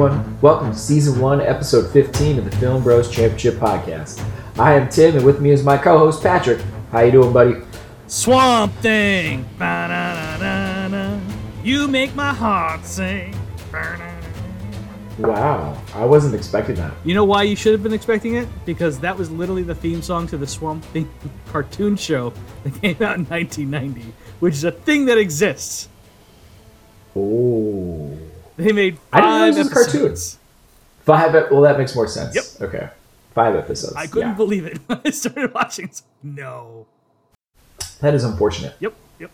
everyone. Welcome to Season 1, Episode 15 of the Film Bros Championship Podcast. I am Tim, and with me is my co-host Patrick. How you doing, buddy? Swamp Thing. Ba-da-da-da-da. You make my heart sing. Ba-da-da. Wow, I wasn't expecting that. You know why you should have been expecting it? Because that was literally the theme song to the Swamp Thing cartoon show that came out in 1990, which is a thing that exists. Oh. They made I didn't know five this was a cartoon. Five, well, that makes more sense. Yep. Okay. Five episodes. I couldn't yeah. believe it when I started watching. No. That is unfortunate. Yep. Yep.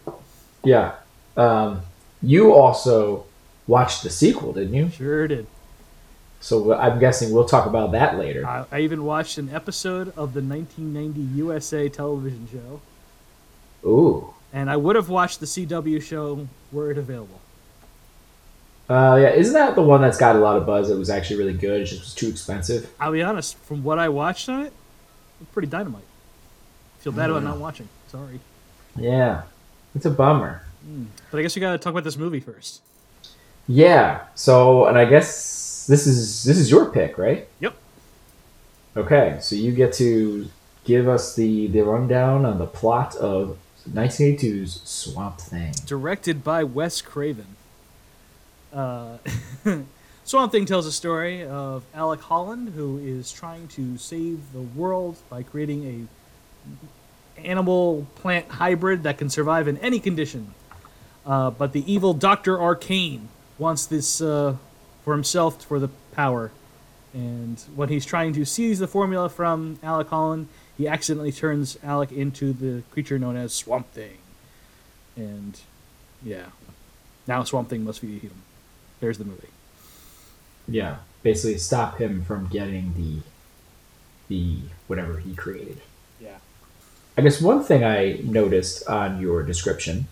Yeah. Um, you also watched the sequel, didn't you? Sure did. So I'm guessing we'll talk about that later. I, I even watched an episode of the 1990 USA television show, Ooh. and I would have watched the CW show were it available. Uh, yeah, isn't that the one that's got a lot of buzz? That was actually really good. It just was too expensive. I'll be honest, from what I watched on it, it's pretty dynamite. Feel bad about not watching. Sorry. Yeah, it's a bummer. But I guess we gotta talk about this movie first. Yeah. So, and I guess this is this is your pick, right? Yep. Okay, so you get to give us the the rundown on the plot of 1982's Swamp Thing. Directed by Wes Craven. Uh, Swamp Thing tells a story of Alec Holland, who is trying to save the world by creating a animal plant hybrid that can survive in any condition. Uh, but the evil Doctor Arcane wants this uh, for himself for the power. And when he's trying to seize the formula from Alec Holland, he accidentally turns Alec into the creature known as Swamp Thing. And yeah, now Swamp Thing must feed him. There's the movie. Yeah, basically stop him from getting the the whatever he created. Yeah. I guess one thing I noticed on your description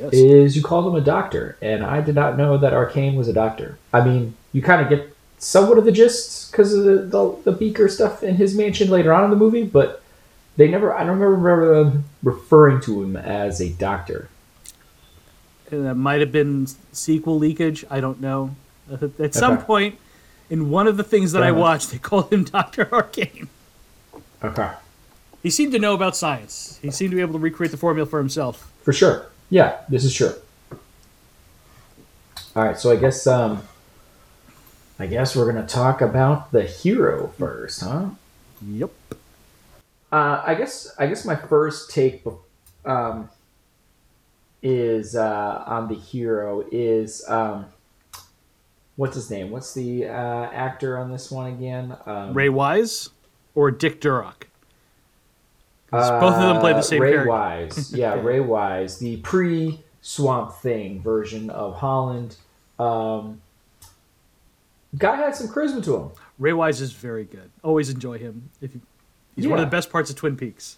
Yes. is you called him a doctor, and I did not know that Arcane was a doctor. I mean, you kind of get somewhat of the gist because of the, the the Beaker stuff in his mansion later on in the movie, but they never. I don't remember them referring to him as a doctor. And that might have been sequel leakage. I don't know. Uh, At some Okay. point in one of the things that Fair I enough. watched, they called him Doctor Arcane. Okay, He seemed to know about science. He seemed to be able to recreate the formula for himself. for sure. Yeah, this is true. All right, so I guess um, I guess we're gonna talk about the hero first, huh? Yep. Uh, I guess I guess my first take um, is uh, on the hero is um, what's his name? What's the uh, actor on this one again? Um, Ray Wise or Dick Durock. 'Cause both of them play the uh, same Ray character. Wise, yeah, Ray Wise, the pre Swamp Thing version of Holland. Um, guy had some charisma to him. Ray Wise is very good. Always enjoy him. If you, he's one of the best parts of Twin Peaks.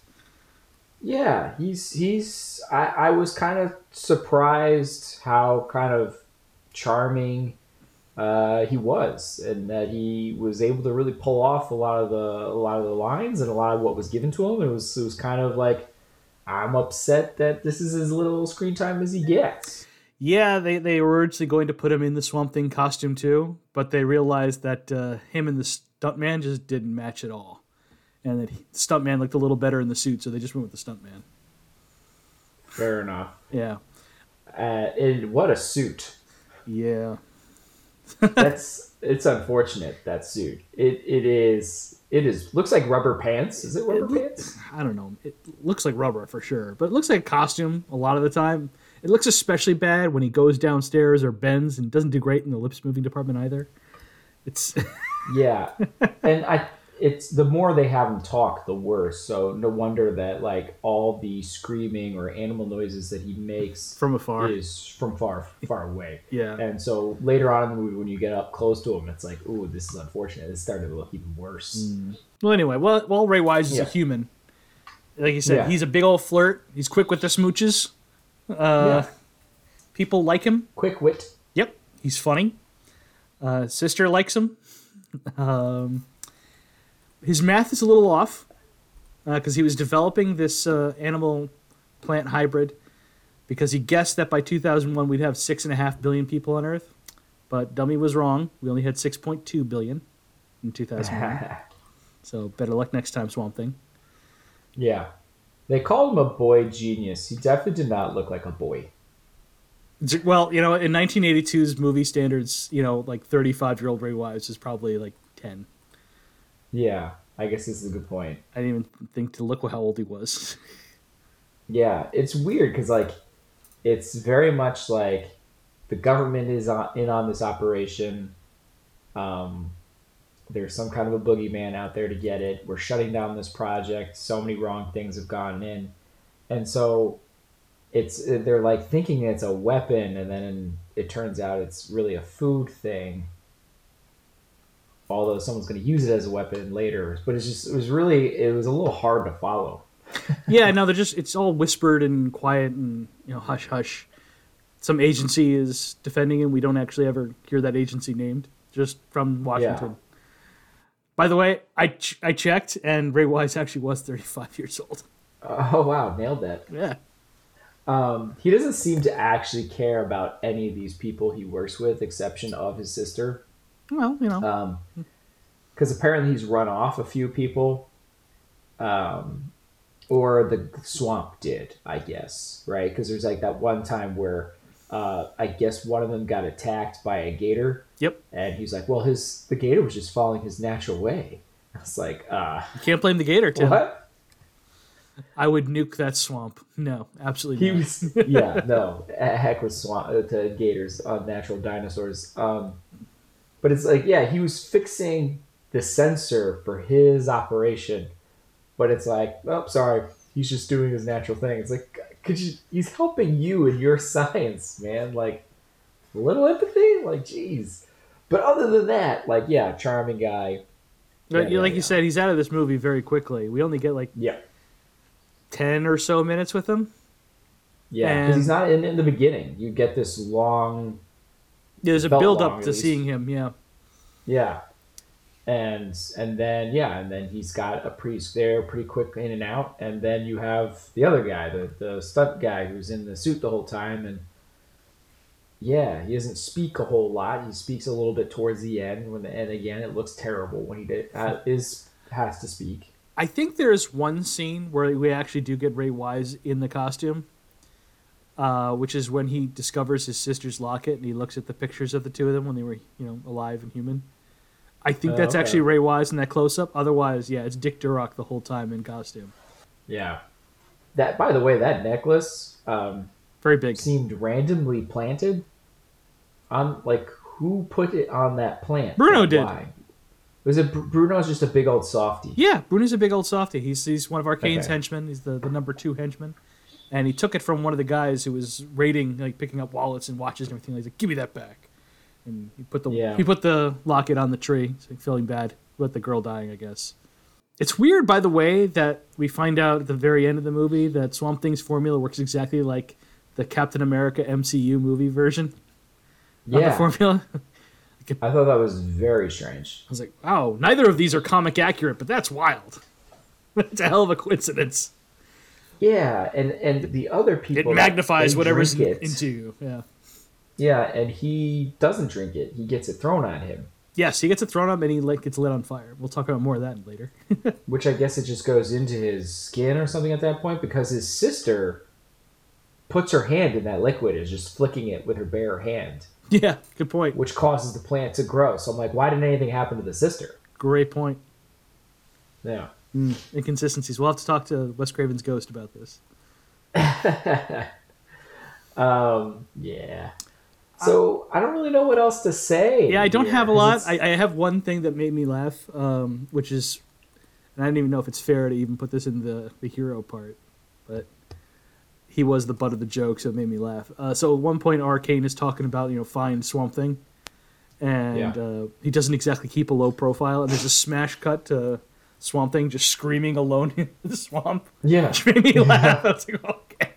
Yeah, he's he's. I, I was kind of surprised how kind of charming uh, he was, and that he was able to really pull off a lot of the a lot of the lines and a lot of what was given to him. It was it was kind of like I'm upset that this is as little screen time as he gets. Yeah, they, they were originally going to put him in the Swamp Thing costume too, but they realized that uh, him and the stuntman just didn't match at all. And that he, the stuntman looked a little better in the suit, so they just went with the stuntman. Fair enough. Yeah. Uh, and what a suit! Yeah. That's it's unfortunate that suit. It it is it is looks like rubber pants. Is it rubber It pants? I don't know. It looks like rubber for sure, but it looks like a costume a lot of the time. It looks especially bad when he goes downstairs or bends and doesn't do great in the lips moving department either. It's Yeah, and I it's the more they have him talk, the worse. So no wonder that like all the screaming or animal noises that he makes from afar. is from far far away. Yeah. And so later on in the movie, when you get up close to him, it's like, ooh, this is unfortunate. It started to look even worse. Well, anyway, well, well Ray Wise is Yeah. a human. Like you said, Yeah. he's a big old flirt. He's quick with the smooches. Uh, Yeah. People like him. Quick wit. Yep, he's funny. Uh, sister likes him. Um, his math is a little off because he was developing this uh, animal plant hybrid because he guessed that by 2001 we'd have six and a half billion people on Earth. But Dummy was wrong. We only had 6.2 billion in 2001. so better luck next time, Swamp Thing. yeah. They called him a boy genius. He definitely did not look like a boy. Well, you know, in 1982's movie standards, you know, like 35 year old Ray Wise is probably like 10. Yeah, I guess this is a good point. I didn't even think to look how old he was. Yeah, it's weird because like it's very much like the government is on, in on this operation. Um, there's some kind of a boogeyman out there to get it. We're shutting down this project. So many wrong things have gone in, and so it's they're like thinking it's a weapon, and then it turns out it's really a food thing. Although someone's going to use it as a weapon later, but it's just it was really it was a little hard to follow. yeah, no, they're just, it's all whispered and quiet and, you know, hush hush. Some agency is defending him. We don't actually ever hear that agency named, just from Washington. By the way, I, ch- I checked, and Ray Wise actually was 35 years old. Oh wow, nailed that. Yeah. Um, he doesn't seem to actually care about any of these people he works with, exception of his sister. Well, you know. Because apparently he's run off a few people, um, or the swamp did, I guess, right? Because there's like that one time where uh, I guess one of them got attacked by a gator, yep. and he's like, "Well, his the gator was just following his natural way." I was like, uh, You can't blame the gator, Tim. "What?" I would nuke that swamp. No, absolutely He not. was, yeah, no, heck with swamp uh, to gators, unnatural dinosaurs. Um, but it's like, yeah, he was fixing the sensor for his operation, but it's like, oh, sorry, he's just doing his natural thing. It's like, could you? He's helping you in your science, man. Like, a little empathy, like, jeez. But other than that, like, yeah, charming guy. But, Yeah, like yeah, you yeah. said, he's out of this movie very quickly. We only get like Yeah, 10 or so minutes with him. yeah, because he's not in, in the beginning. You get this long there's a build up to seeing him, yeah. Yeah. And and then yeah, and then he's got a priest there pretty quick in and out, and then you have the other guy, the the stunt guy who's in the suit the whole time, and yeah, he doesn't speak a whole lot. He speaks a little bit towards the end when the end again it looks terrible when he did, uh, is has to speak. I think there's one scene where we actually do get Ray Wise in the costume, uh, which is when he discovers his sister's locket and he looks at the pictures of the two of them when they were, you know, alive and human. I think Oh, that's okay. actually Ray Wise in that close up. Otherwise, yeah, it's Dick Durock the whole time in costume. Yeah. That by the way, that necklace um, Very big. seemed randomly planted on like who put it on that plant? Bruno did. Why? Was it Br- Bruno's just a big old softy? Yeah, Bruno's a big old softy. He's he's one of Arcane's Okay. henchmen. He's the, the number two henchman, and he took it from one of the guys who was raiding, like picking up wallets and watches and everything. He's like, "Give me that back," and he put the Yeah. he put the locket on the tree. Like, feeling bad about the girl dying, I guess. It's weird, by the way, that we find out at the very end of the movie that Swamp Thing's formula works exactly like the Captain America MCU movie version of the Yeah. formula. I thought that was very strange. I was like, "Wow, neither of these are comic accurate, but that's wild. That's a hell of a coincidence." Yeah, and and the other people it magnifies they whatever's drink it. into you. Yeah. Yeah, and he doesn't drink it. He gets it thrown on him, Yes, he gets it thrown up and he like gets lit on fire. We'll talk about more of that later. which I guess it just goes into his skin or something at that point because his sister puts her hand in that liquid is just flicking it with her bare hand, yeah, good point. which causes the plant to grow. So I'm like, why didn't anything happen to the sister? Great point. Yeah. Mm, inconsistencies. We'll have to talk to Wes Craven's ghost about this. Um, yeah. So I don't really know what else to say. Yeah, I don't here, have a lot. I, I have one thing that made me laugh, um, which is, and I don't even know if it's fair to even put this in the the hero part, but he was the butt of the joke, so it made me laugh. Uh, so at one point, Arcane is talking about you know find Swamp Thing, and Yeah. uh, he doesn't exactly keep a low profile, and there's a smash cut to Swamp Thing just screaming alone in the swamp, yeah. which made me laugh. I was like, okay.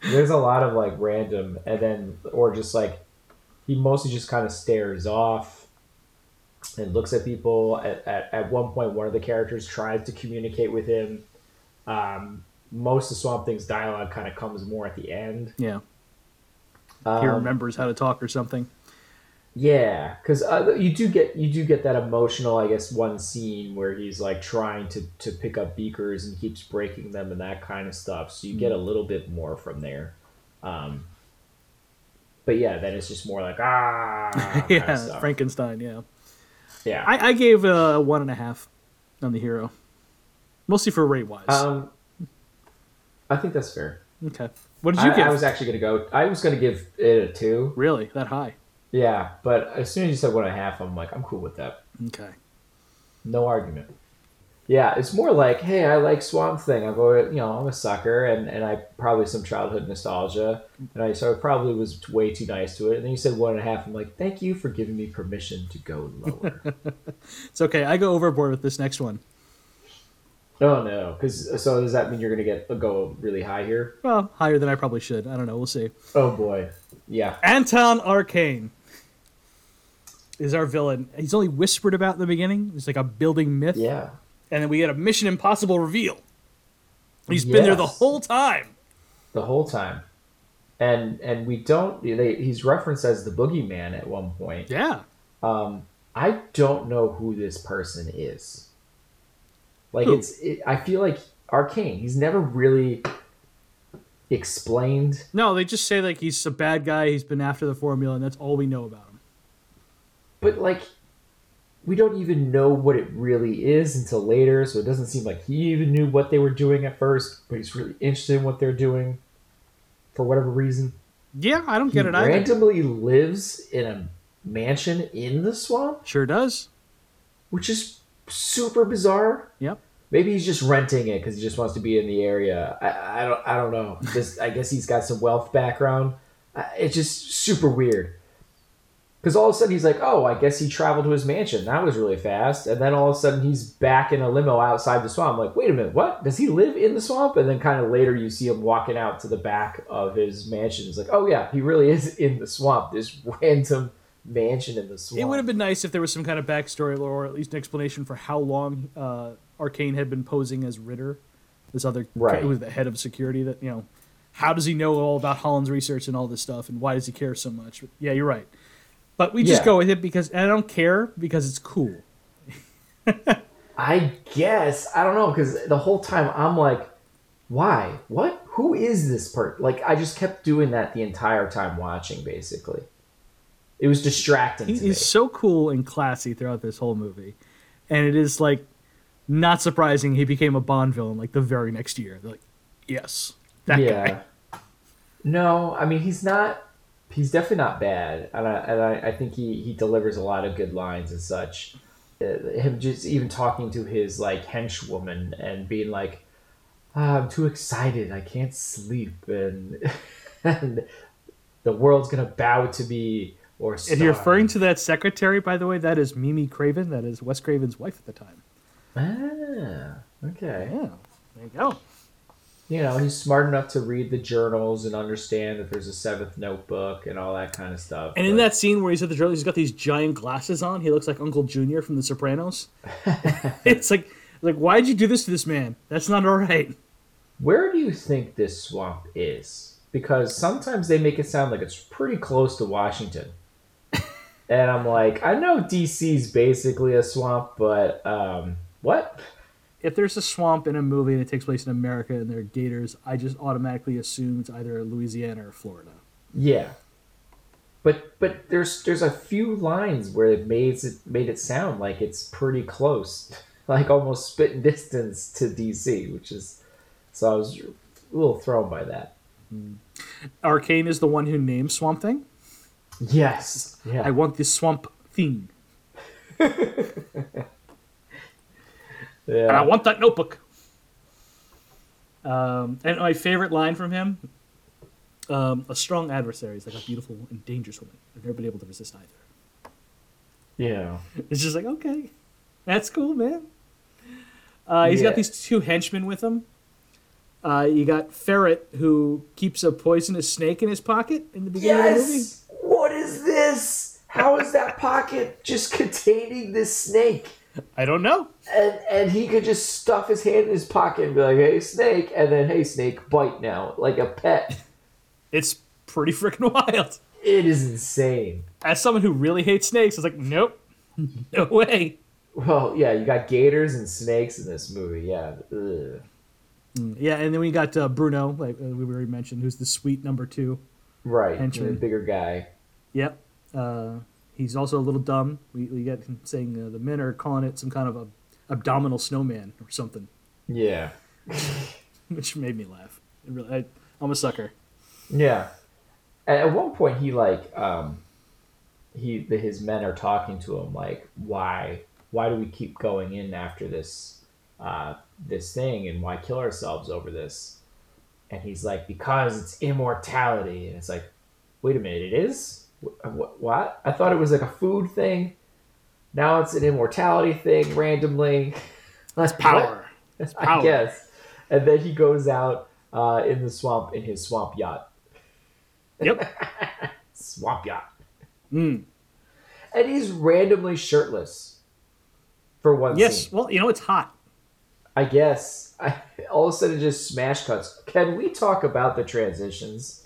There's a lot of like random, and then or just like he mostly just kind of stares off and looks at people. At, at, at one point, one of the characters tries to communicate with him. Um, most of Swamp Thing's dialogue kind of comes more at the end. Yeah. Um, he remembers how to talk or something. Yeah, because uh, you do get you do get that emotional, I guess, one scene where he's like trying to to pick up beakers and keeps breaking them and that kind of stuff. So you get a little bit more from there. Um, but yeah, then it's just more like ah, yeah. Frankenstein. Yeah, yeah. I, I gave a one and a half on the hero, mostly for Ray Wise. um, I think that's fair. okay, what did you I, give? I was actually gonna go. I was gonna give it a two. really that high? Yeah, but as soon as you said one and a half, I'm like, I'm cool with that. Okay. No argument. Yeah, it's more like, hey, I like Swamp Thing. I've always, you know, I'm a sucker, and, and I probably some childhood nostalgia, and I so I probably was way too nice to it. And then you said one and a half. I'm like, thank you for giving me permission to go lower. It's okay. I go overboard with this next one. oh no, because so does that mean you're gonna get go really high here? Well, higher than I probably should. I don't know. We'll see. Oh boy, yeah, Anton Arcane is our villain. He's only whispered about in the beginning. It's like a building myth. yeah, And then we get a Mission Impossible reveal. He's been there the whole time. the whole time, and and we don't. They, he's referenced as the boogeyman at one point. Yeah. Um, I don't know who this person is. Like Who? it's, it, I feel like Arcane. He's never really explained. No, they just say like he's a bad guy. He's been after the formula, and that's all we know about. But like, we don't even know what it really is until later. So it doesn't seem like he even knew what they were doing at first. But he's really interested in what they're doing, for whatever reason. Yeah, I don't He get it either. randomly lives in a mansion in the swamp, Sure does. which is super bizarre. Yep. Maybe he's just renting it because he just wants to be in the area. I, I don't. I don't know. This. I guess he's got some wealth background. Uh, It's just super weird. Because all of a sudden he's like, "Oh, I guess he traveled to his mansion. That was really fast." And then all of a sudden he's back in a limo outside the swamp. I'm like, wait a minute, what? Does he live in the swamp? And then kind of later you see him walking out to the back of his mansion. It's like, oh yeah, he really is in the swamp. This random mansion in the swamp. It would have been nice if there was some kind of backstory or at least an explanation for how long uh, Arcane had been posing as Ritter, this other Right. who was the head of security. That you know, how does he know all about Holland's research and all this stuff, and why does he care so much? But, yeah, you're right. But we just Yeah. go with it because and I don't care because it's cool. I guess I don't know because the whole time I'm like, why? What? Who is this person? Like I just kept doing that the entire time watching. Basically, it was distracting. He is so cool and classy throughout this whole movie, and it is like not surprising he became a Bond villain like the very next year. They're like, yes, that guy. No, I mean he's not. He's definitely not bad, and I, and I, I think he, he delivers a lot of good lines and such. Uh, him just even talking to his like henchwoman and being like, "Ah, "I'm too excited. I can't sleep," and and the world's gonna bow to me. Or And you're referring to that secretary, by the way, that is Mimi Craven. That is Wes Craven's wife at the time. ah, okay. Yeah, there you go. You know, he's smart enough to read the journals and understand that there's a seventh notebook and all that kind of stuff. And in that scene where he's at the drill, he's got these giant glasses on. He looks like Uncle Junior from The Sopranos. it's like, like, why'd you do this to this man? That's not all right. Where do you think this swamp is? Because sometimes they make it sound like it's pretty close to Washington. and I'm like, I know DC's basically a swamp, but um, what? If there's a swamp in a movie and it takes place in America and there are gators, I just automatically assume it's either Louisiana or Florida. Yeah. But but there's there's a few lines where it made it made it sound like it's pretty close, like almost spitting distance to DC, which is so I was a little thrown by that. Arcane is the one who named Swamp Thing. Yes. Yeah. I want this swamp thing, yeah. and I want that notebook. Um, and my favorite line from him: um, "A strong adversary is like a beautiful and dangerous woman. I've never been able to resist either." yeah. It's just like, okay, that's cool, man. Uh, he's Yeah. got these two henchmen with him. Uh, you got Ferret, who keeps a poisonous snake in his pocket in the beginning of the movie. Yes. What is this? How is that pocket just containing this snake? I don't know. And and he could just stuff his hand in his pocket and be like, "Hey, snake," and then, "Hey, snake, bite now," like a pet. It's pretty freaking wild. It is insane. As someone who really hates snakes, I was like, nope, no way. Well, yeah, you got gators and snakes in this movie. Yeah. Ugh. Yeah, and then we got uh, Bruno, like uh, we already mentioned, who's the sweet number two. Right. Henchman. The bigger guy. Yep. Uh, he's also a little dumb. We, we get him saying uh, the men are calling it some kind of a abdominal snowman or something, Yeah. which made me laugh. It really, I, I'm a sucker. Yeah. At, at one point, he like um, he the, his men are talking to him like, why why do we keep going in after this uh, this thing and why kill ourselves over this? And he's like, because it's immortality. And it's like, wait a minute, it is. What? I thought it was like a food thing. Now it's an immortality thing randomly. That's power. That's power. I guess. And then he goes out uh, in the swamp in his swamp yacht. Yep. Swamp yacht. Mm. And he's randomly shirtless for one Yes. scene. Well, you know it's hot. I guess. I, all of a sudden, it just smash cuts. Can we talk about the transitions?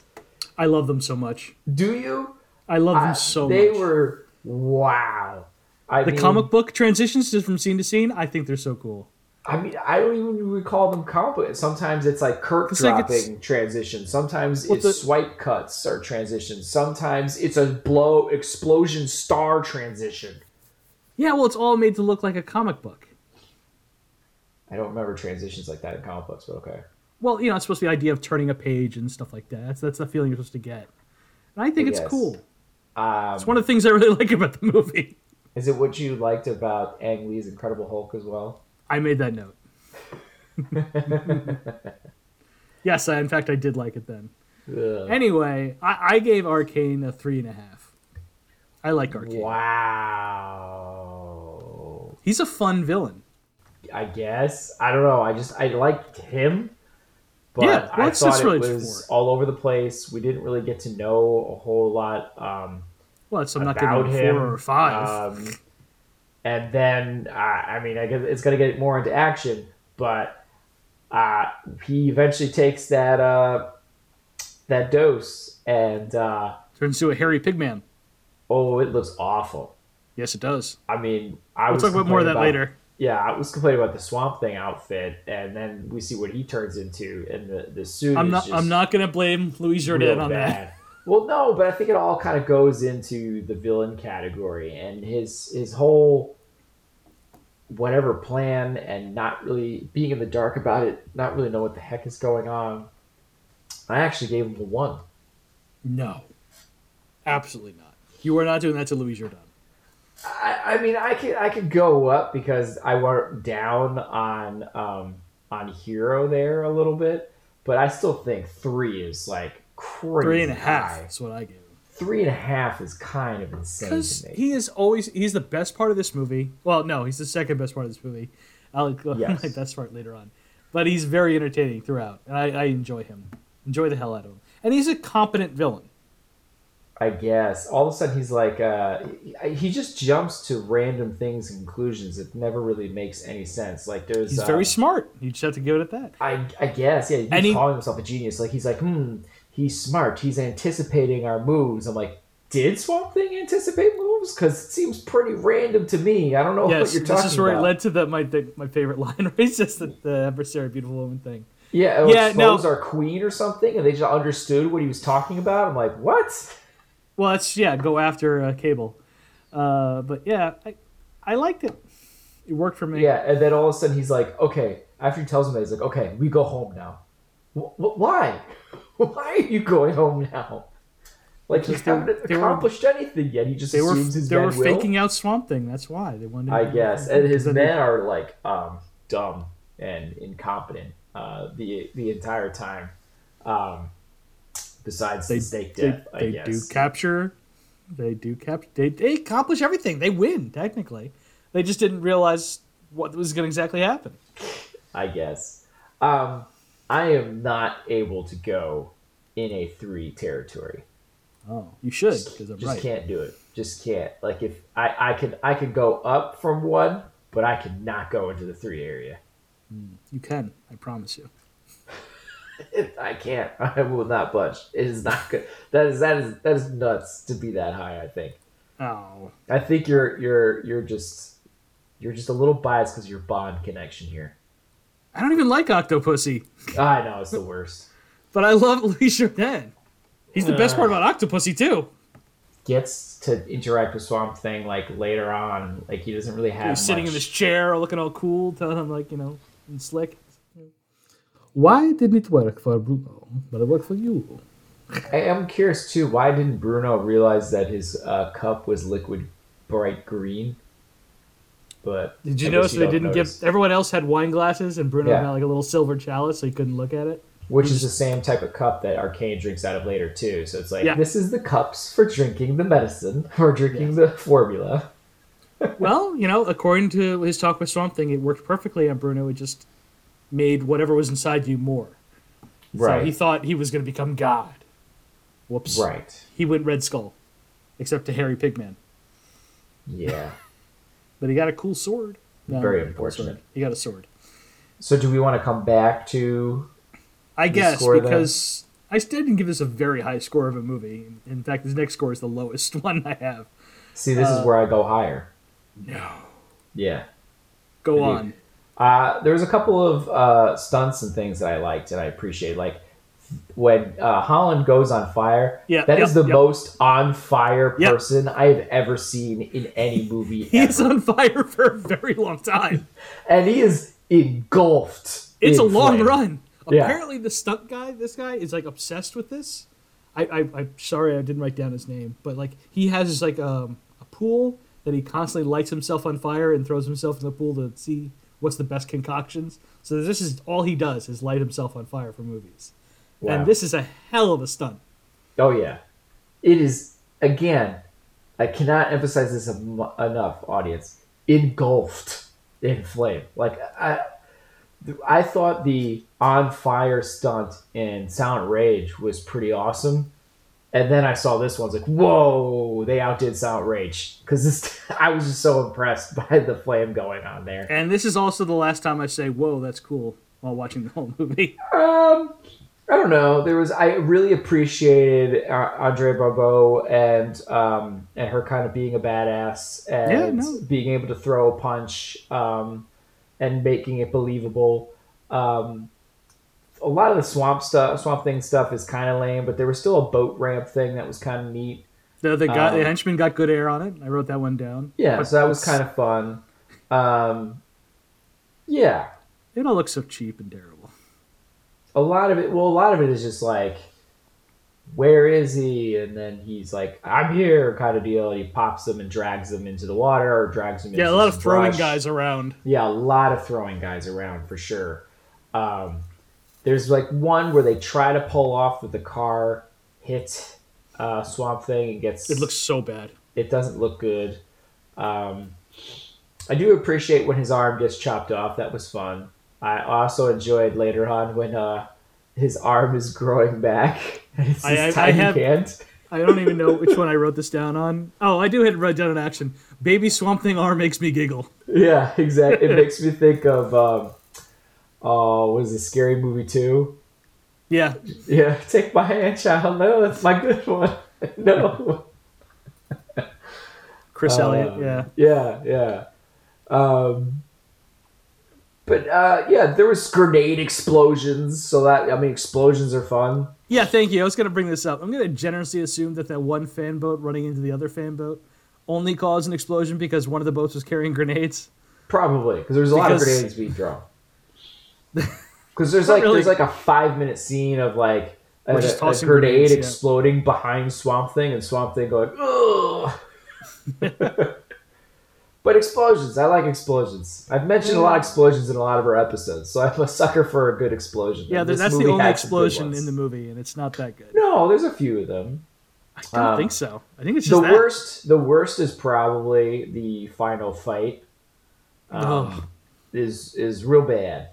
I love them so much. Do you? I love them I- so they much. They were wow. I the mean, comic book transitions just from scene to scene. I think they're so cool. I mean, I don't even recall them comic book. Sometimes it's like Kirk It's like dropping transitions. Sometimes it's the- swipe cuts or transitions. Sometimes it's a blow explosion star transition. Yeah. Well, it's all made to look like a comic book. I don't remember transitions like that in comic books, but okay. Well, you know, it's supposed to be the idea of turning a page and stuff like that. That's that's the feeling you're supposed to get. And I think it's cool. Um, It's one of the things I really like about the movie. is it what you liked about Ang Lee's Incredible Hulk as well? I made that note. yes, I, in fact, I did like it then. Ugh. Anyway, I, I gave Arcane a three and a half. I like Arcane. Wow. He's a fun villain. I guess I don't know. I just I liked him, but Yeah, well, I thought it really was all over the place. We didn't really get to know a whole lot. Um, Well, so I'm not about giving him four or five. Um, and then, uh, I mean, I guess it's going to get more into action, but uh, he eventually takes that uh, that dose, and uh, Turns into a hairy pigman. oh, it looks awful. Yes, it does. I mean, I We'll talk about more of that about- later. Yeah, I was complaining about the Swamp Thing outfit, and then we see what he turns into, and the the suit. I'm not. I'm not gonna blame Louis Jourdan on that. Well, no, but I think it all kind of goes into the villain category, and his his whole whatever plan, and not really being in the dark about it, not really know what the heck is going on. I actually gave him a one. No, absolutely not. You are not doing that to Louis Jourdan. I, I mean, I could I could go up because I went down on um, on Hero there a little bit, but I still think three is like crazy. Three and a half. high. That's what I gave him. Three and a half is kind of insane Because he is always he's the best part of this movie. Well, no, he's the second best part of this movie. I'll go Yes. my best part later on, but he's very entertaining throughout, and I, I enjoy him. Enjoy the hell out of him, and he's a competent villain. I guess all of a sudden he's like uh, he, just jumps to random things and conclusions. It never really makes any sense. Like there's He's uh, very smart. You just have to give it at that. I, I guess yeah. He's he- calling himself a genius. Like he's like hmm. He's smart. He's anticipating our moves. I'm like, did Swamp Thing anticipate moves? Because it seems pretty random to me. I don't know what you're talking about. this is where about. it led to the, my the, my favorite line. Where he says the adversary, beautiful woman thing. yeah, oh, Yeah, no. our queen or something, and they just understood what he was talking about. I'm like, what? Well, that's yeah, go after uh, Cable. Uh, but yeah, I I liked it. It worked for me. Yeah, and then all of a sudden he's like, okay. After he tells him that, he's like, okay, we go home now. Wh- wh- why? Why are you going home now? Like they- haven't they were- accomplished anything yet. He just they were assumes his they men were will. faking out Swamp Thing. That's why they wanted. I guess, and his men are like um, dumb and incompetent uh, the the entire time. Um, besides They the snake they, death, I they guess. do capture. They do cap. They, they accomplish everything. They win technically. They just didn't realize what was going to exactly happen. I guess. Um, I am not able to go in a three territory. Oh, you should Just, because I'm just right. can't do it. Just can't. Like if I I could I could go up from one, but I could not go into the three area. You can. I promise you. I can't. I will not budge. It is not good. That is that is that is nuts to be that high. I think. Oh, I think you're you're you're just you're just a little biased because of your Bond connection here. I don't even like Octopussy, I know it's the worst. but I love Louis Jourdan. He's the best Uh. part about Octopussy too. Gets to interact with Swamp Thing like later on. Like he doesn't really have. He's sitting in much- this chair, looking all cool, telling him like you know, and slick. Why didn't it work for Bruno, but it worked for you? I am curious too. Why didn't Bruno realize that his uh, cup was liquid bright green? But Did you I guess notice they didn't notice. give everyone else had wine glasses and Bruno Yeah. had like a little silver chalice so he couldn't look at it? Which is the same type of cup that Arcane drinks out of later too. So it's like Yeah. this is the cups for drinking the medicine or drinking the formula. well, you know, according to his talk with Swamp Thing, it worked perfectly on Bruno. It just made whatever was inside you more. Right. So he thought he was going to become God. Whoops. Right. He went Red Skull, except to Harry Pigman. Yeah. But he got a cool sword. No, Very a cool unfortunate. sword. He got a sword. So do we want to come back to I guess score then? because I still didn't give this a very high score of a movie. In fact, this next score is the lowest one I have. see this Uh, is where I go higher. No. Yeah. Go Indeed. on. Uh, there was a couple of uh, stunts and things that I liked and I appreciate. Like when uh, Holland goes on fire. Yeah, that is yep, the yep. most on fire Yep. person I have ever seen in any movie. He's on fire for a very long time. and he is engulfed. It's a long flame. run. Yeah. Apparently, the stunt guy, this guy, is like obsessed with this. I, I, I'm sorry I didn't write down his name, but like he has like um, a pool that he constantly lights himself on fire and throws himself in the pool to see what's the best concoctions. So this is all he does is light himself on fire for movies. Wow. And this is a hell of a stunt. Oh yeah, it is. Again, I cannot emphasize this enough, audience. Engulfed in flame. Like I, I thought the on fire stunt in Sound Rage was pretty awesome, and then I saw this one. I was like, whoa, they outdid Sound Rage because this. I was just so impressed by the flame going on there. And this is also the last time I say, "Whoa, that's cool," while watching the whole movie. Um, I don't know. There was I really appreciated uh, Adrienne Barbeau and um and her kind of being a badass and Yeah, no. being able to throw a punch um and making it believable. Um, a lot of the swamp stuff, swamp thing stuff is kind of lame, but there was still a boat ramp thing that was kind of neat. The the guy, Um, the henchman got good air on it. I wrote that one down. Yeah, But so that was kind of fun. Um, yeah, It all looks so cheap and terrible. a lot of it well a lot of it is just like where is he and then he's like i'm here kind of deal and he pops them and drags them into the water or drags them Yeah, a lot of throwing brush. guys around. yeah a lot of throwing guys around for sure um, there's like one where they try to pull off with the car hit uh, swamp thing and gets It looks so bad. it doesn't look good. Um, I do appreciate when his arm gets chopped off. That was fun. I also enjoyed later on when uh, his arm is growing back it's I- I- I have- hand. I don't even know which one I wrote this down on. Oh, I do hit write down an action. Baby Swamp Thing arm makes me giggle. Yeah, exactly. It makes me think of um, oh, was it Scary Movie two? Yeah, Yeah, take my hand, child. No, that's my good one. no. Chris Elliott. Um, Yeah, Yeah, yeah. Um, but uh, yeah, there was grenade explosions. So that I mean, explosions are fun. yeah. Thank you. I was gonna bring this up. I'm gonna generously assume that that one fan boat running into the other fan boat only caused an explosion because one of the boats was carrying grenades. Probably because there's a lot of grenades being thrown. Because there's like really. there's like a five minute scene of like a, a tossing grenade yeah. exploding behind Swamp Thing and Swamp Thing going ugh. but explosions, I like explosions. I've mentioned a lot of explosions in a lot of our episodes, so I'm a sucker for a good explosion. Yeah, that's the only had some good explosion in the movie, and it's not that good. No, there's a few of them. I don't Um, think so. I think it's The that. worst, the worst is probably the final fight. Um, Ugh. is is real bad.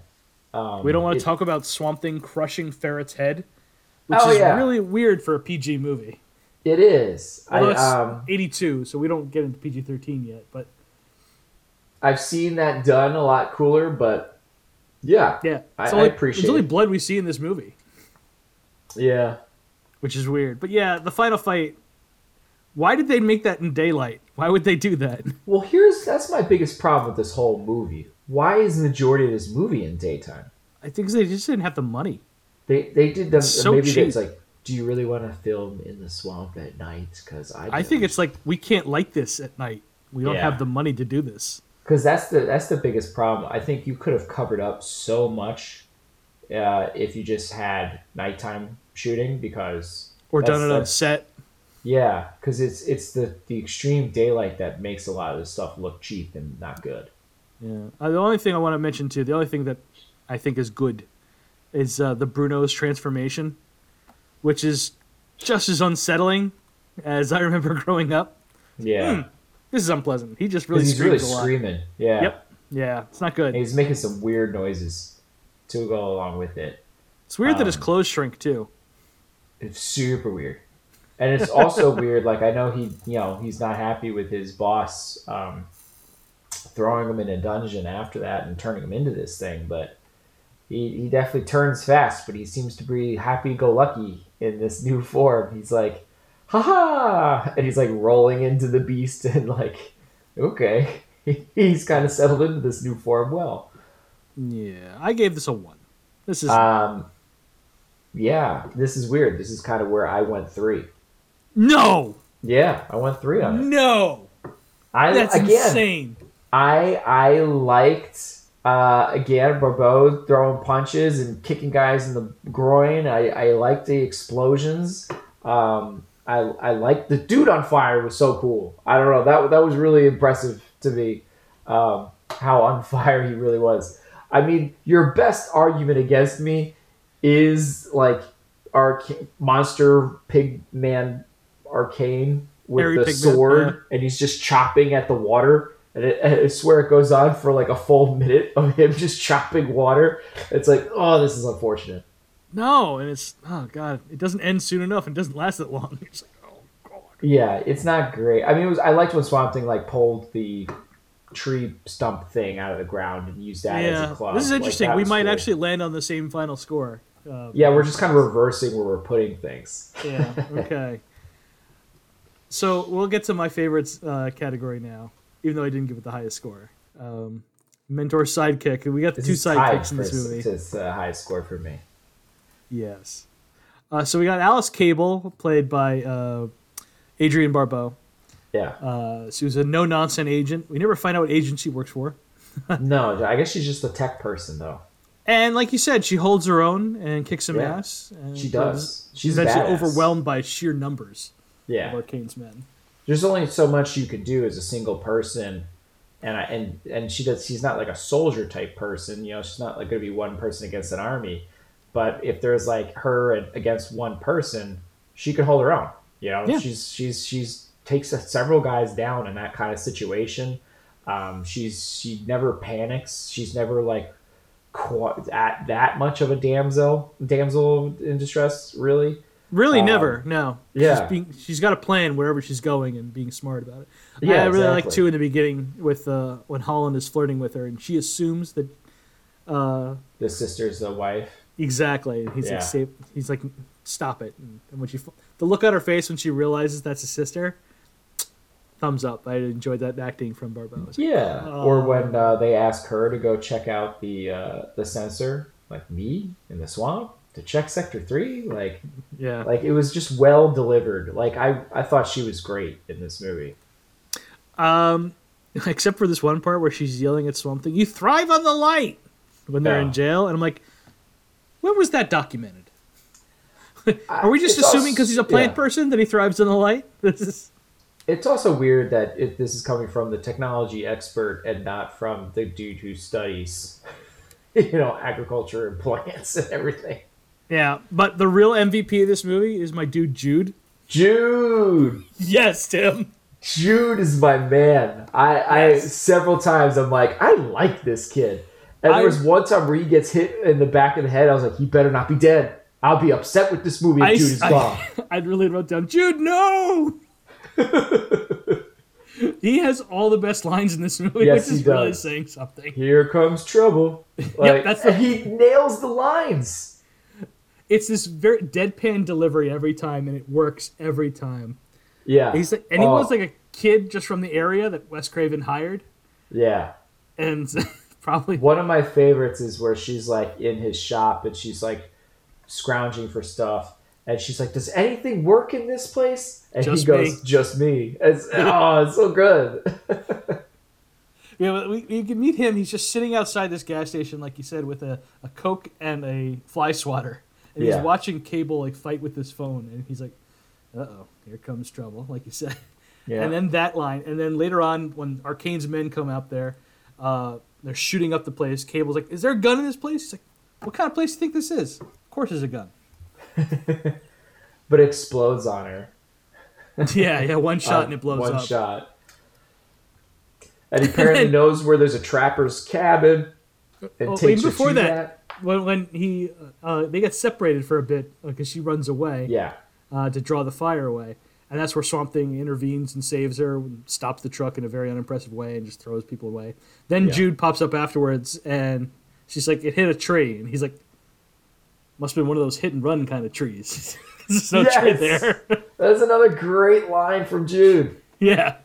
Um, We don't want it- to talk about Swamp Thing crushing Ferret's head, which Oh, is yeah. really weird for a PG movie. It is. I, Although it's um, 82, so we don't get into PG 13 yet. But I've seen that done a lot cooler, but yeah, yeah, I- it's I only, appreciate It's only blood we see in this movie. Yeah. which is weird. But yeah, the final fight. Why did they make that in daylight? Why would they do that? Well, here's that's my biggest problem with this whole movie. Why is the majority of this movie in daytime? I think they just didn't have the money. They they did them. So maybe cheap. it's like, do you really want to film in the swamp at night? Because I I think it's like we can't light this at night. We don't Yeah. have the money to do this. because that's the that's the biggest problem. I think you could have covered up so much uh, if you just had nighttime shooting because Or done it on set. yeah, because it's it's the the extreme daylight that makes a lot of this stuff look cheap and not good. Yeah. Uh, the only thing I want to mention too, the only thing that I think is good, is uh, the Bruno's transformation, which is just as unsettling as I remember growing up. Yeah, This is unpleasant. He just really he's really screaming. Yeah, Yep. Yeah, it's not good. and he's making some weird noises to go along with it. It's weird that his Um, clothes shrink too. It's super weird. And it's also weird, like I know he you know, he's not happy with his boss um, throwing him in a dungeon after that and turning him into this thing, but he, he definitely turns fast, but he seems to be happy go lucky in this new form. He's like, ha ha and he's like rolling into the beast and like okay. He's kind of settled into this new form well. Yeah, I gave this a one. This is Um yeah, this is weird. This is kind of where I went three. no, Yeah, I went three on it. no. I That's again, insane. I I liked uh, again Barbeau throwing punches and kicking guys in the groin. I I liked the explosions. Um, I I liked the dude on fire was so cool. I don't know that that was really impressive to me. Um, how on fire he really was. I mean, your best argument against me is like our monster pig man arcane with the pigman, sword yeah. and he's just chopping at the water and it, I swear it goes on for like a full minute of him just chopping water it's like oh this is unfortunate No, and it's oh god, it doesn't end soon enough and doesn't last that long. It's like oh god. yeah it's not great i mean it was i liked when swamp thing like pulled the tree stump thing out of the ground and used that as a club this is interesting. that we might cool. actually land on the same final score. Uh, yeah we're just kind of reversing where we're putting things yeah. Okay. So we'll get to my favorites uh, category now, even though I didn't give it the highest score. Um, mentor sidekick. We got the This two sidekicks in this movie. It's the highest score for me. Yes. Uh, so we got Alice Cable, played by uh, Adrienne Barbeau. Yeah. Uh, she was a no nonsense agent. We never find out what agent she works for. no, I guess she's just a tech person though. And like you said, she holds her own and kicks some Yeah. ass. And She does. She's eventually badass. overwhelmed by sheer numbers of Yeah. Arcane's men. There's only so much you can do as a single person, and I, and and she does. She's not like a soldier type person. You know, she's not like going to be one person against an army. But if there's like her and- against one person, she could hold her own. You know, Yeah. she's she's she's takes several guys down in that kind of situation. Um, she's she never panics. She's never like at that much of a damsel damsel in distress. Really, Really, Um, never. No. yeah. She's, being, she's got a plan wherever she's going and being smart about it. Yeah, I really like exactly. too in the beginning with uh, when Holland is flirting with her and she assumes that uh, the sister's the wife. exactly. He's Yeah. like, Save, he's like, stop it. And, and when she, the look on her face when she realizes that's a sister, thumbs up. I enjoyed that acting from was like, Yeah, or when uh, they ask her to go check out the uh, the sensor, like me in the swamp to check sector three, like yeah. like it was just well delivered. Like I I thought she was great in this movie. Um, except for this one part where she's yelling at Swamp Thing, "You thrive on the light!" when they're Yeah. in jail, and I'm like, when was that documented? Are we just It's assuming because he's a plant yeah. person that he thrives on the light? This is It's also weird that if this is coming from the technology expert and not from the dude who studies, you know, agriculture and plants and everything. Yeah. But the real MVP of this movie is my dude Jude. Jude, Yes, Tim. Jude is my man. I, I several times I'm like, I like this kid. And I- there was one time where he gets hit in the back of the head. I was like, he better not be dead. I'll be upset with this movie if I, Jude is I, gone. I really wrote down Jude. No. he has all the best lines in this movie, Yes, which is he really saying something. Here comes trouble. Like, that's the- he nails the lines. It's this very deadpan delivery every time, and it works every time. Yeah. He's like, and he Oh, was like a kid just from the area that Wes Craven hired, Yeah. and probably One of my favorites is where she's like in his shop and she's like scrounging for stuff. And she's like, "Does anything work in this place?" And Just he goes, me. "Just me." It's, oh, it's so good. Yeah, but we, you can meet him. He's just sitting outside this gas station, like you said, with a, a Coke and a fly swatter. And Yeah. he's watching Cable like fight with his phone. And he's like, uh oh, here comes trouble, like you said. Yeah. And then that line. And then later on, when Arcane's men come out there, uh, they're shooting up the place. Cable's like, Is there a gun in this place? He's like, What kind of place do you think this is? Of course there's a gun. but it explodes on her. yeah, yeah, one shot Uh, and it blows one up. One shot. And he apparently knows where there's a trapper's cabin and Oh, takes even before to that, When, when he, uh, they get separated for a bit because she runs away. Yeah. uh, to draw the fire away. And that's where Swamp Thing intervenes and saves her, stops the truck in a very unimpressive way, and just throws people away. Then Yeah. Jude pops up afterwards, and she's like, "It hit a tree," and he's like, "Must have been one of those hit and run kind of trees." There's no tree there. That's another great line from Jude. yeah,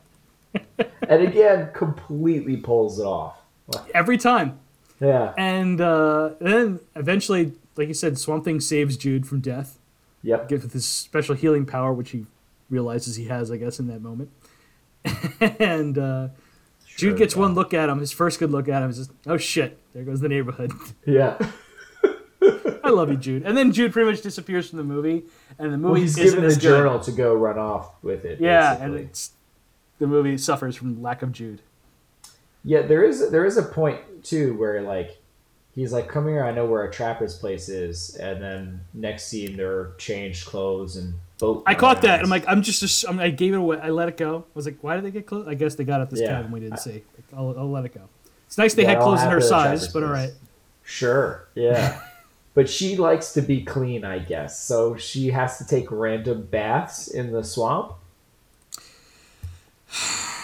And again, completely pulls it off. every time. Yeah. And uh, then eventually, like you said, Swamp Thing saves Jude from death. Yep. With his special healing power, which he realizes he has, I guess, in that moment. and uh, Jude gets one look at him. His first good look at him is just, oh shit, there goes the neighborhood. Yeah. I love you, Jude. And then Jude pretty much disappears from the movie, and the movie Well, he's given the journal to go run off with it. Yeah, basically. and the movie suffers from lack of Jude. Yeah, there is there is a point too where like he's like, "Come here, I know where a trapper's place is," and then next scene they're changed clothes and boat. I caught that. I'm like, I'm just, just I'm, I gave it away. I let it go. I was like, why did they get clothes? I guess they got it this Yeah. cabin we didn't see. Like, I'll, I'll let it go. It's nice they Yeah, had clothes in her size, but all place. right. Sure, yeah. but she likes to be clean, I guess. So she has to take random baths in the swamp.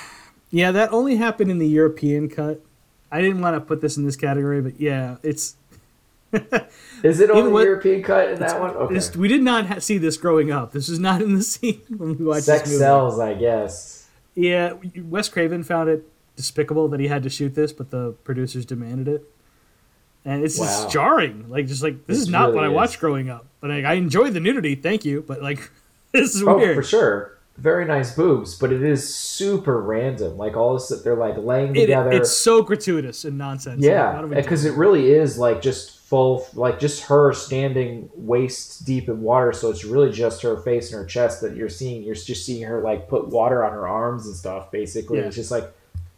Yeah, that only happened in the European cut. I didn't want to put this in this category, but yeah, it's Is it only what? European cut in that one? Okay. This, we did not ha- see this growing up. This is not in the scene when we watched Sex this sells, I guess. Yeah, Wes Craven found it despicable that he had to shoot this, but the producers demanded it. And it's Wow. just jarring. Like, just like, this is not what I watched growing up. But like, I enjoyed the nudity, thank you. But like, this is Oh, weird. for sure. Very nice boobs, but it is super random. Like all this, that they're like laying It- together. it's so gratuitous and nonsense. Yeah, why do we because do it really is like just full, like just her standing waist deep in water. So it's really just her face and her chest that you're seeing. You're just seeing her like put water on her arms and stuff. Basically, Yeah. it's just like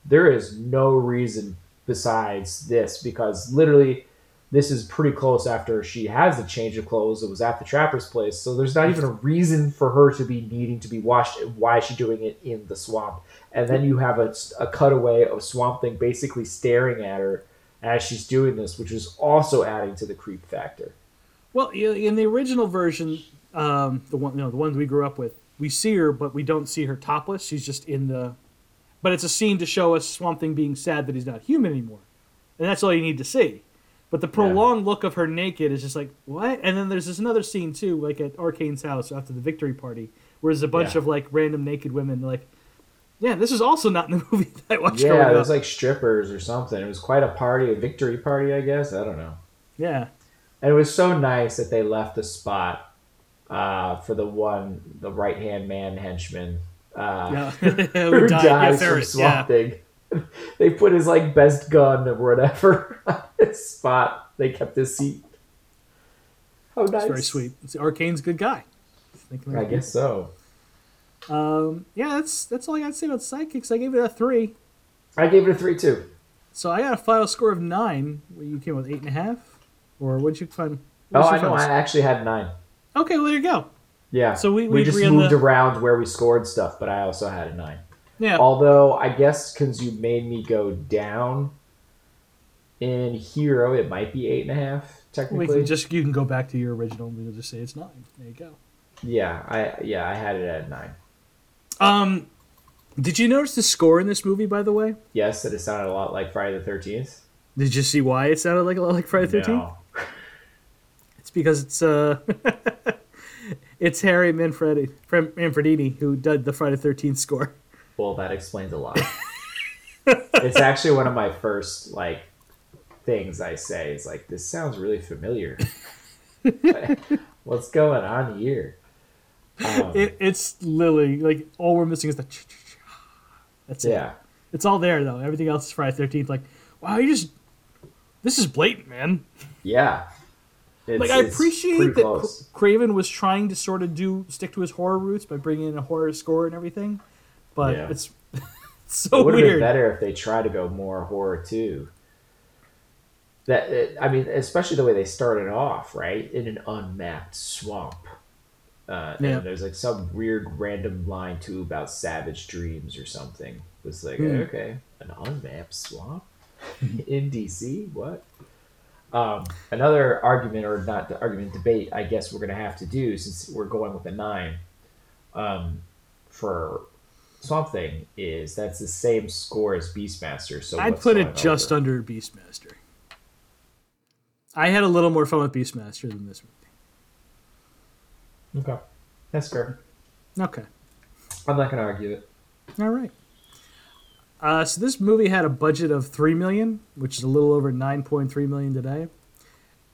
there is no reason besides this because literally this is pretty close after she has the change of clothes. It was at the trapper's place, so there's not even a reason for her to be needing to be washed. Why is she doing it in the swamp? And then you have a, a cutaway of Swamp Thing basically staring at her as she's doing this, which is also adding to the creep factor. Well, in the original version, um, the one you know the ones we grew up with, we see her, but we don't see her topless. She's just in the, but it's a scene to show us Swamp Thing being sad that he's not human anymore, and that's all you need to see. But the prolonged look of her naked is just like what? And then there's this another scene too, like at Arcane's house after the victory party, where there's a bunch Yeah. of like random naked women. Like, yeah, this is also not in the movie that I watched Yeah, it up. was like strippers or something. It was quite a party, a victory party, I guess. I don't know. yeah, And it was so nice that they left a spot uh, for the one, the right hand man henchman. Uh, yeah, who? Yeah, dies from Swamp Thing. They put his like best gun or whatever his spot. They kept his seat. How nice! It's very sweet. It's, Arcane's a good guy. I guess so. Um, yeah, that's that's all I got to say about Sidekicks. I gave it a three. I gave it a three two. So I got a final score of nine. You came with eight and a half, or what'd you find? Oh, I know. I actually had nine. Okay, well there you go. Yeah. So we- we just moved the- around where we scored stuff, but I also had a nine. Yeah, Although I guess because you made me go down in Hero, it might be eight and a half we technically. can just you can go back to your original. and We'll just say it's nine. There you go. Yeah, I yeah I had it at nine. Um, did you notice the score in this movie? By the way, Yes, that it sounded a lot like Friday the Thirteenth. did you see why it sounded like a lot like Friday the Thirteenth? No. It's because it's uh, it's Harry Manfredi, Manfredini who did the Friday the Thirteenth score. Well, that explains a lot. it's actually one of my first like things I say. is like this sounds really familiar. What's going on here? Um, it, it's literally like all we're missing is the. That's it. Yeah. It's all there though. Everything else is Friday Thirteenth. Like, wow, you just this is blatant, man. Yeah. It's, like I appreciate that close. Craven was trying to sort of do stick to his horror roots by bringing in a horror score and everything, but yeah. it's, it's so it would have been better if they tried to go more horror too. That I mean, especially the way they started off, right in an unmapped swamp. Uh, yeah. And there's like some weird random line too about savage dreams or something. It's like mm. okay, an unmapped swamp in DC. What? Um, another argument, or not the argument debate, I guess we're going to have to do since we're going with a nine um, for Swamp Thing is that's the same score as Beastmaster. So I'd put it just over? under Beastmaster. I had a little more fun with Beastmaster than this movie. Okay, that's fair. Okay, I'm not going to argue it. All right. Uh, so this movie had a budget of three million, which is a little over nine point three million today,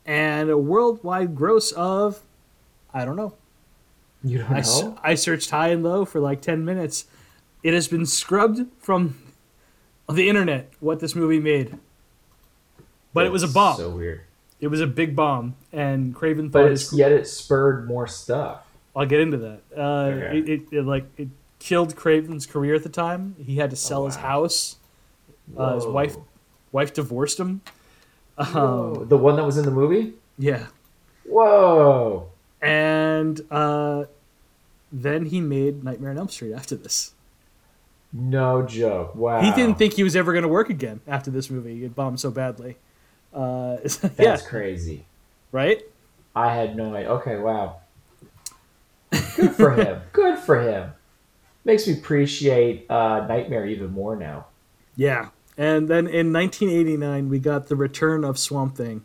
and a worldwide gross of, I don't know. You don't I, know. I searched high and low for like ten minutes. It has been scrubbed from the internet what this movie made, but That's it was a bomb. So weird. It was a big bomb, and Craven thought. But it's, yet it spurred more stuff. I'll get into that. Uh, okay. it, it, it, like it killed Craven's career at the time. He had to sell oh, wow. his house. Uh, his wife wife divorced him. Um, the one that was in the movie. Yeah. Whoa. And uh, then he made Nightmare on Elm Street after this. No joke. Wow. He didn't think he was ever going to work again after this movie. It bombed so badly. Uh, That's yeah. crazy. Right? I had no idea. Okay, wow. Good for him. Good for him makes me appreciate uh, Nightmare even more now. Yeah, and then in 1989 we got the return of Swamp Thing,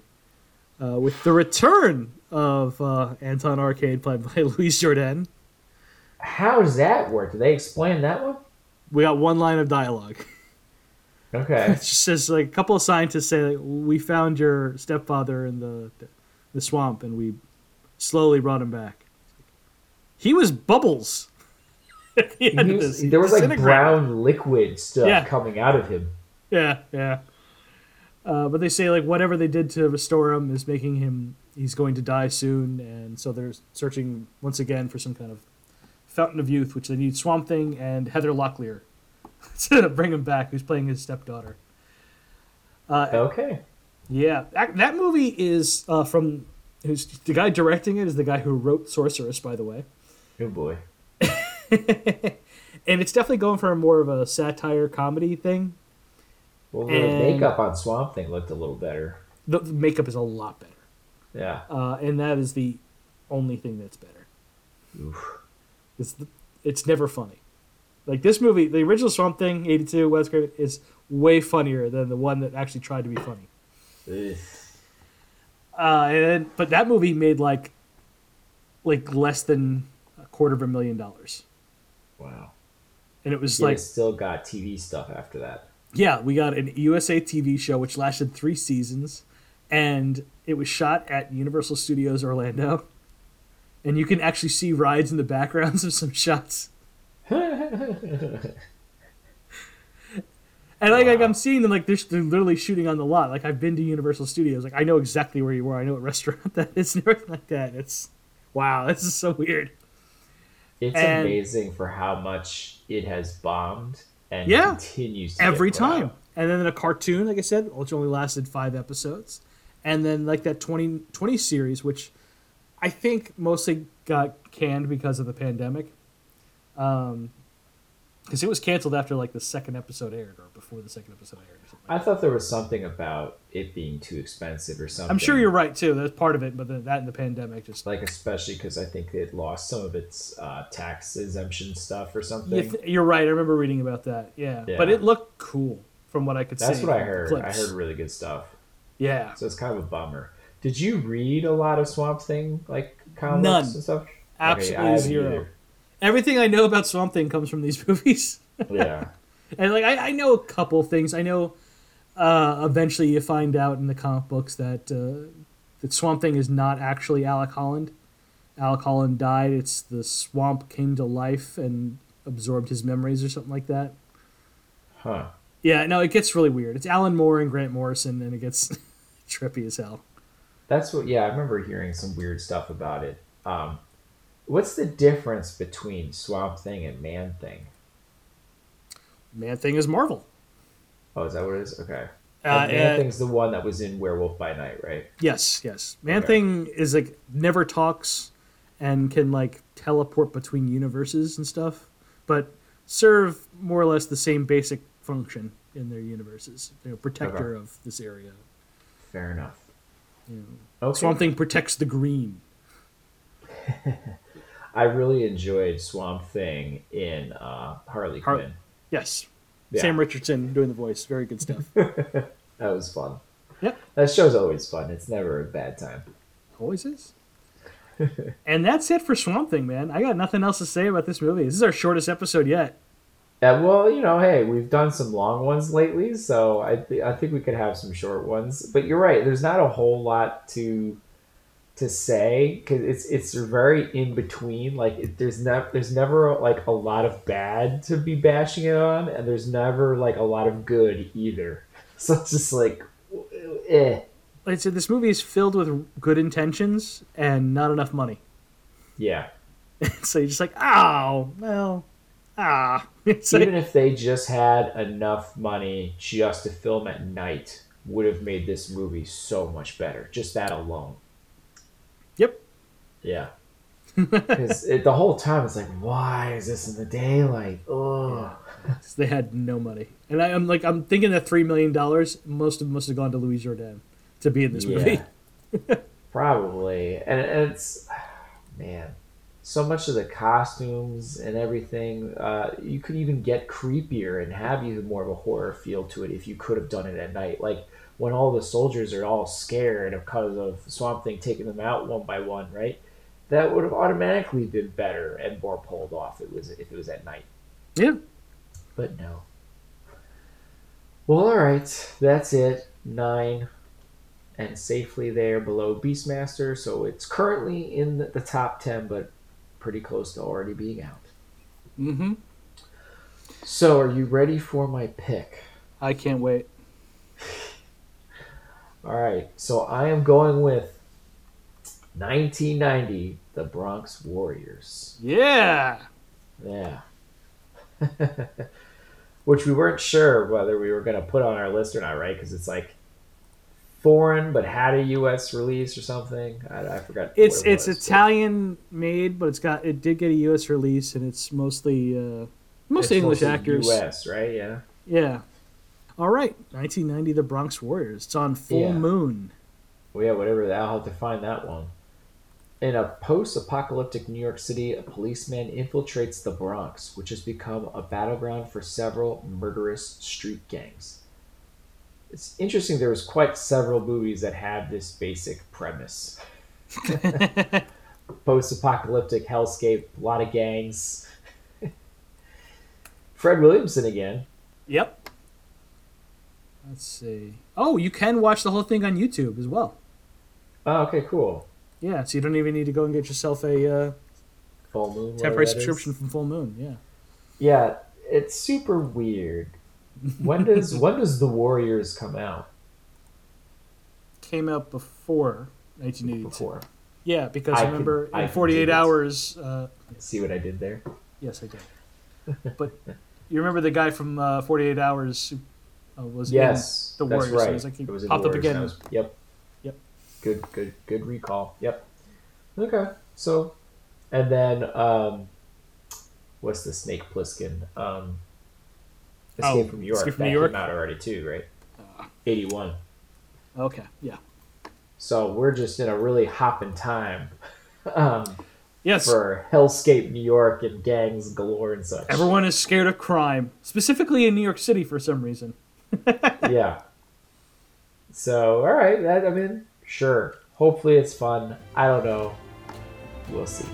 uh, with the return of uh, Anton Arcane played by Louis Jourdan. How does that work? Do they explain that one? We got one line of dialogue. Okay. it just says like a couple of scientists say like, we found your stepfather in the the swamp and we slowly brought him back. He was Bubbles. was, there was like brown liquid stuff yeah. coming out of him. Yeah, yeah. Uh, but they say like whatever they did to restore him is making him he's going to die soon, and so they're searching once again for some kind of fountain of youth, which they need Swamp Thing and Heather Locklear to bring him back, who's playing his stepdaughter. Uh, okay. Yeah, that, that movie is uh, from who's the guy directing it is the guy who wrote Sorceress, by the way. Good oh, boy. and it's definitely going for a more of a satire comedy thing. Well, the and makeup on Swamp Thing looked a little better. The, the makeup is a lot better. Yeah. Uh, and that is the only thing that's better. Oof. It's the, it's never funny. Like this movie, the original Swamp Thing, eighty two, Wes Craven, is way funnier than the one that actually tried to be funny. Uh, and but that movie made like like less than a quarter of a million dollars. Wow. And it was like still got TV stuff after that. Yeah, we got an USA TV show which lasted three seasons, and it was shot at Universal Studios Orlando, and you can actually see rides in the backgrounds of some shots. And like, wow. like, I'm seeing them like they're, they're literally shooting on the lot. Like I've been to Universal Studios. Like I know exactly where you were. I know what restaurant that is and everything like that. It's wow. This is so weird. It's and, amazing for how much it has bombed and yeah, continues every time. Out. And then in a cartoon, like I said, which only lasted five episodes, and then like that 20, 20 series, which I think mostly got canned because of the pandemic. Um, because it was canceled after like the second episode aired or before the second episode aired. I thought there was something about it being too expensive or something. I'm sure you're right too. That's part of it, but that and the pandemic just like especially because I think it lost some of its uh, tax exemption stuff or something. You are right. I remember reading about that. Yeah. yeah. but it looked cool from what I could That's see. That's what I heard. I heard really good stuff. Yeah. So it's kind of a bummer. Did you read a lot of Swamp Thing like comics None. and stuff? Absolutely haven't zero. either. Everything I know about Swamp Thing comes from these movies. Yeah. And like I, I know a couple things. I know uh, eventually you find out in the comic books that uh, that Swamp Thing is not actually Alec Holland. Alec Holland died. It's the swamp came to life and absorbed his memories or something like that. Huh. Yeah, no, it gets really weird. It's Alan Moore and Grant Morrison, and it gets trippy as hell. That's what. Yeah, I remember hearing some weird stuff about it. Um, what's the difference between Swamp Thing and Man Thing? Man Thing is Marvel. Oh, is that what it is? Okay. Uh, Man uh, Thing's the one that was in Werewolf by Night, right? yes, yes. Man Okay. Thing is like never talks and can like teleport between universes and stuff, but serve more or less the same basic function in their universes. You know, protector of this area. Fair enough. You know, Okay. Swamp Thing protects the green. I really enjoyed Swamp Thing in uh, Harley Har- Quinn. Yes. Yeah. Sam Richardson doing the voice. Very good stuff. That was fun. Yep. That show's always fun. It's never a bad time. Always is. and that's it for Swamp Thing, man. I got nothing else to say about this movie. This is our shortest episode yet. Uh, well, you know, hey, we've done some long ones lately, so I th- I think we could have some short ones. But you're right. There's not a whole lot to to say because it's it's very in between. Like it, there's never there's never like a lot of bad to be bashing it on, and there's never like a lot of good either. So it's just like, eh, Like I said, this movie is filled with good intentions and not enough money. yeah. so you're just like, oh, well, ah. It's like, Even if they just had enough money just to film at night, would have made this movie so much better. Just that alone. Yeah. Because the whole time it's like, why is this in the daylight? Oh, They had no money. And I, I'm like, I'm thinking that $3 million, most of must have gone to Louis Jourdan to be in this movie. yeah. Probably, and, and it's man, so much of the costumes and everything. Uh, you could even get creepier and have even more of a horror feel to it if you could have done it at night. Like when all the soldiers are all scared because of Swamp Thing taking them out one by one, right? That would have automatically been better and more pulled off. It was if it was at night. Yeah. But no. Well, all right. That's it. Nine. And safely there below Beastmaster. So it's currently in the, top 10, but pretty close to already being out. Mm-hmm. So are you ready for my pick? I can't wait. All right. So I am going with 1990 The Bronx Warriors. Yeah. Yeah. Which we weren't sure whether we were going to put on our list or not, right? Because it's like foreign but had a U.S. release or something. I, I forgot. It's it it's was, but Italian made, but it's got it did get a U.S. release, and it's mostly uh, mostly it's English mostly actors. U.S. right? Yeah. Yeah. All right, 1990, The Bronx Warriors. It's on Full Yeah. Moon. Well, yeah, whatever. I'll have to find that one. In a post-apocalyptic New York City, a policeman infiltrates the Bronx, which has become a battleground for several murderous street gangs. It's interesting. There was quite several movies that have this basic premise. Post-apocalyptic hellscape, a lot of gangs. Fred Williamson again. Yep. Let's see. Oh, you can watch the whole thing on YouTube as well. Oh, okay, cool. Yeah, so you don't even need to go and get yourself a uh, Full Moon. temporary that is. subscription from Full Moon. Yeah. Yeah, it's super weird. When does when does the Warriors come out? Came out before 1982. Before. Yeah, because I remember I in can 48 hours. Uh, See what I did there? yes, I did. but you remember the guy from uh, 48 Hours who uh, was Yes, the that's Warriors, so right. he's like- he it was in popped up again. was- yep. Good, good, good recall. Yep. Okay, so, and then um, what's the Snake Plissken? Um, Escape Oh, from New York. Escape from that New York? came out already too, right? Uh. Eighty-one. Okay, yeah. So we're just in a really hopping time. Um, Yes. for hellscape New York and gangs galore and such. Everyone is scared of crime, specifically in New York City for some reason. yeah. So all right, that I mean, sure. Hopefully, it's fun. I don't know. We'll see.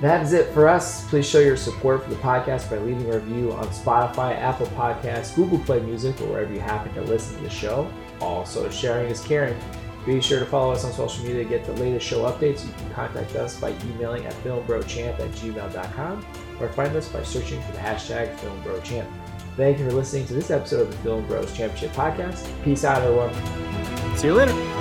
That is it for us. Please show your support for the podcast by leaving a review on Spotify, Apple Podcasts, Google Play Music, or wherever you happen to listen to the show. Also, sharing is caring. Be sure to follow us on social media to get the latest show updates. You can contact us by emailing at filmbrochamp at gmail.com or find us by searching for the hashtag filmbrochamp. Thank you for listening to this episode of the Film Bros Championship Podcast. Peace out, everyone. See you later.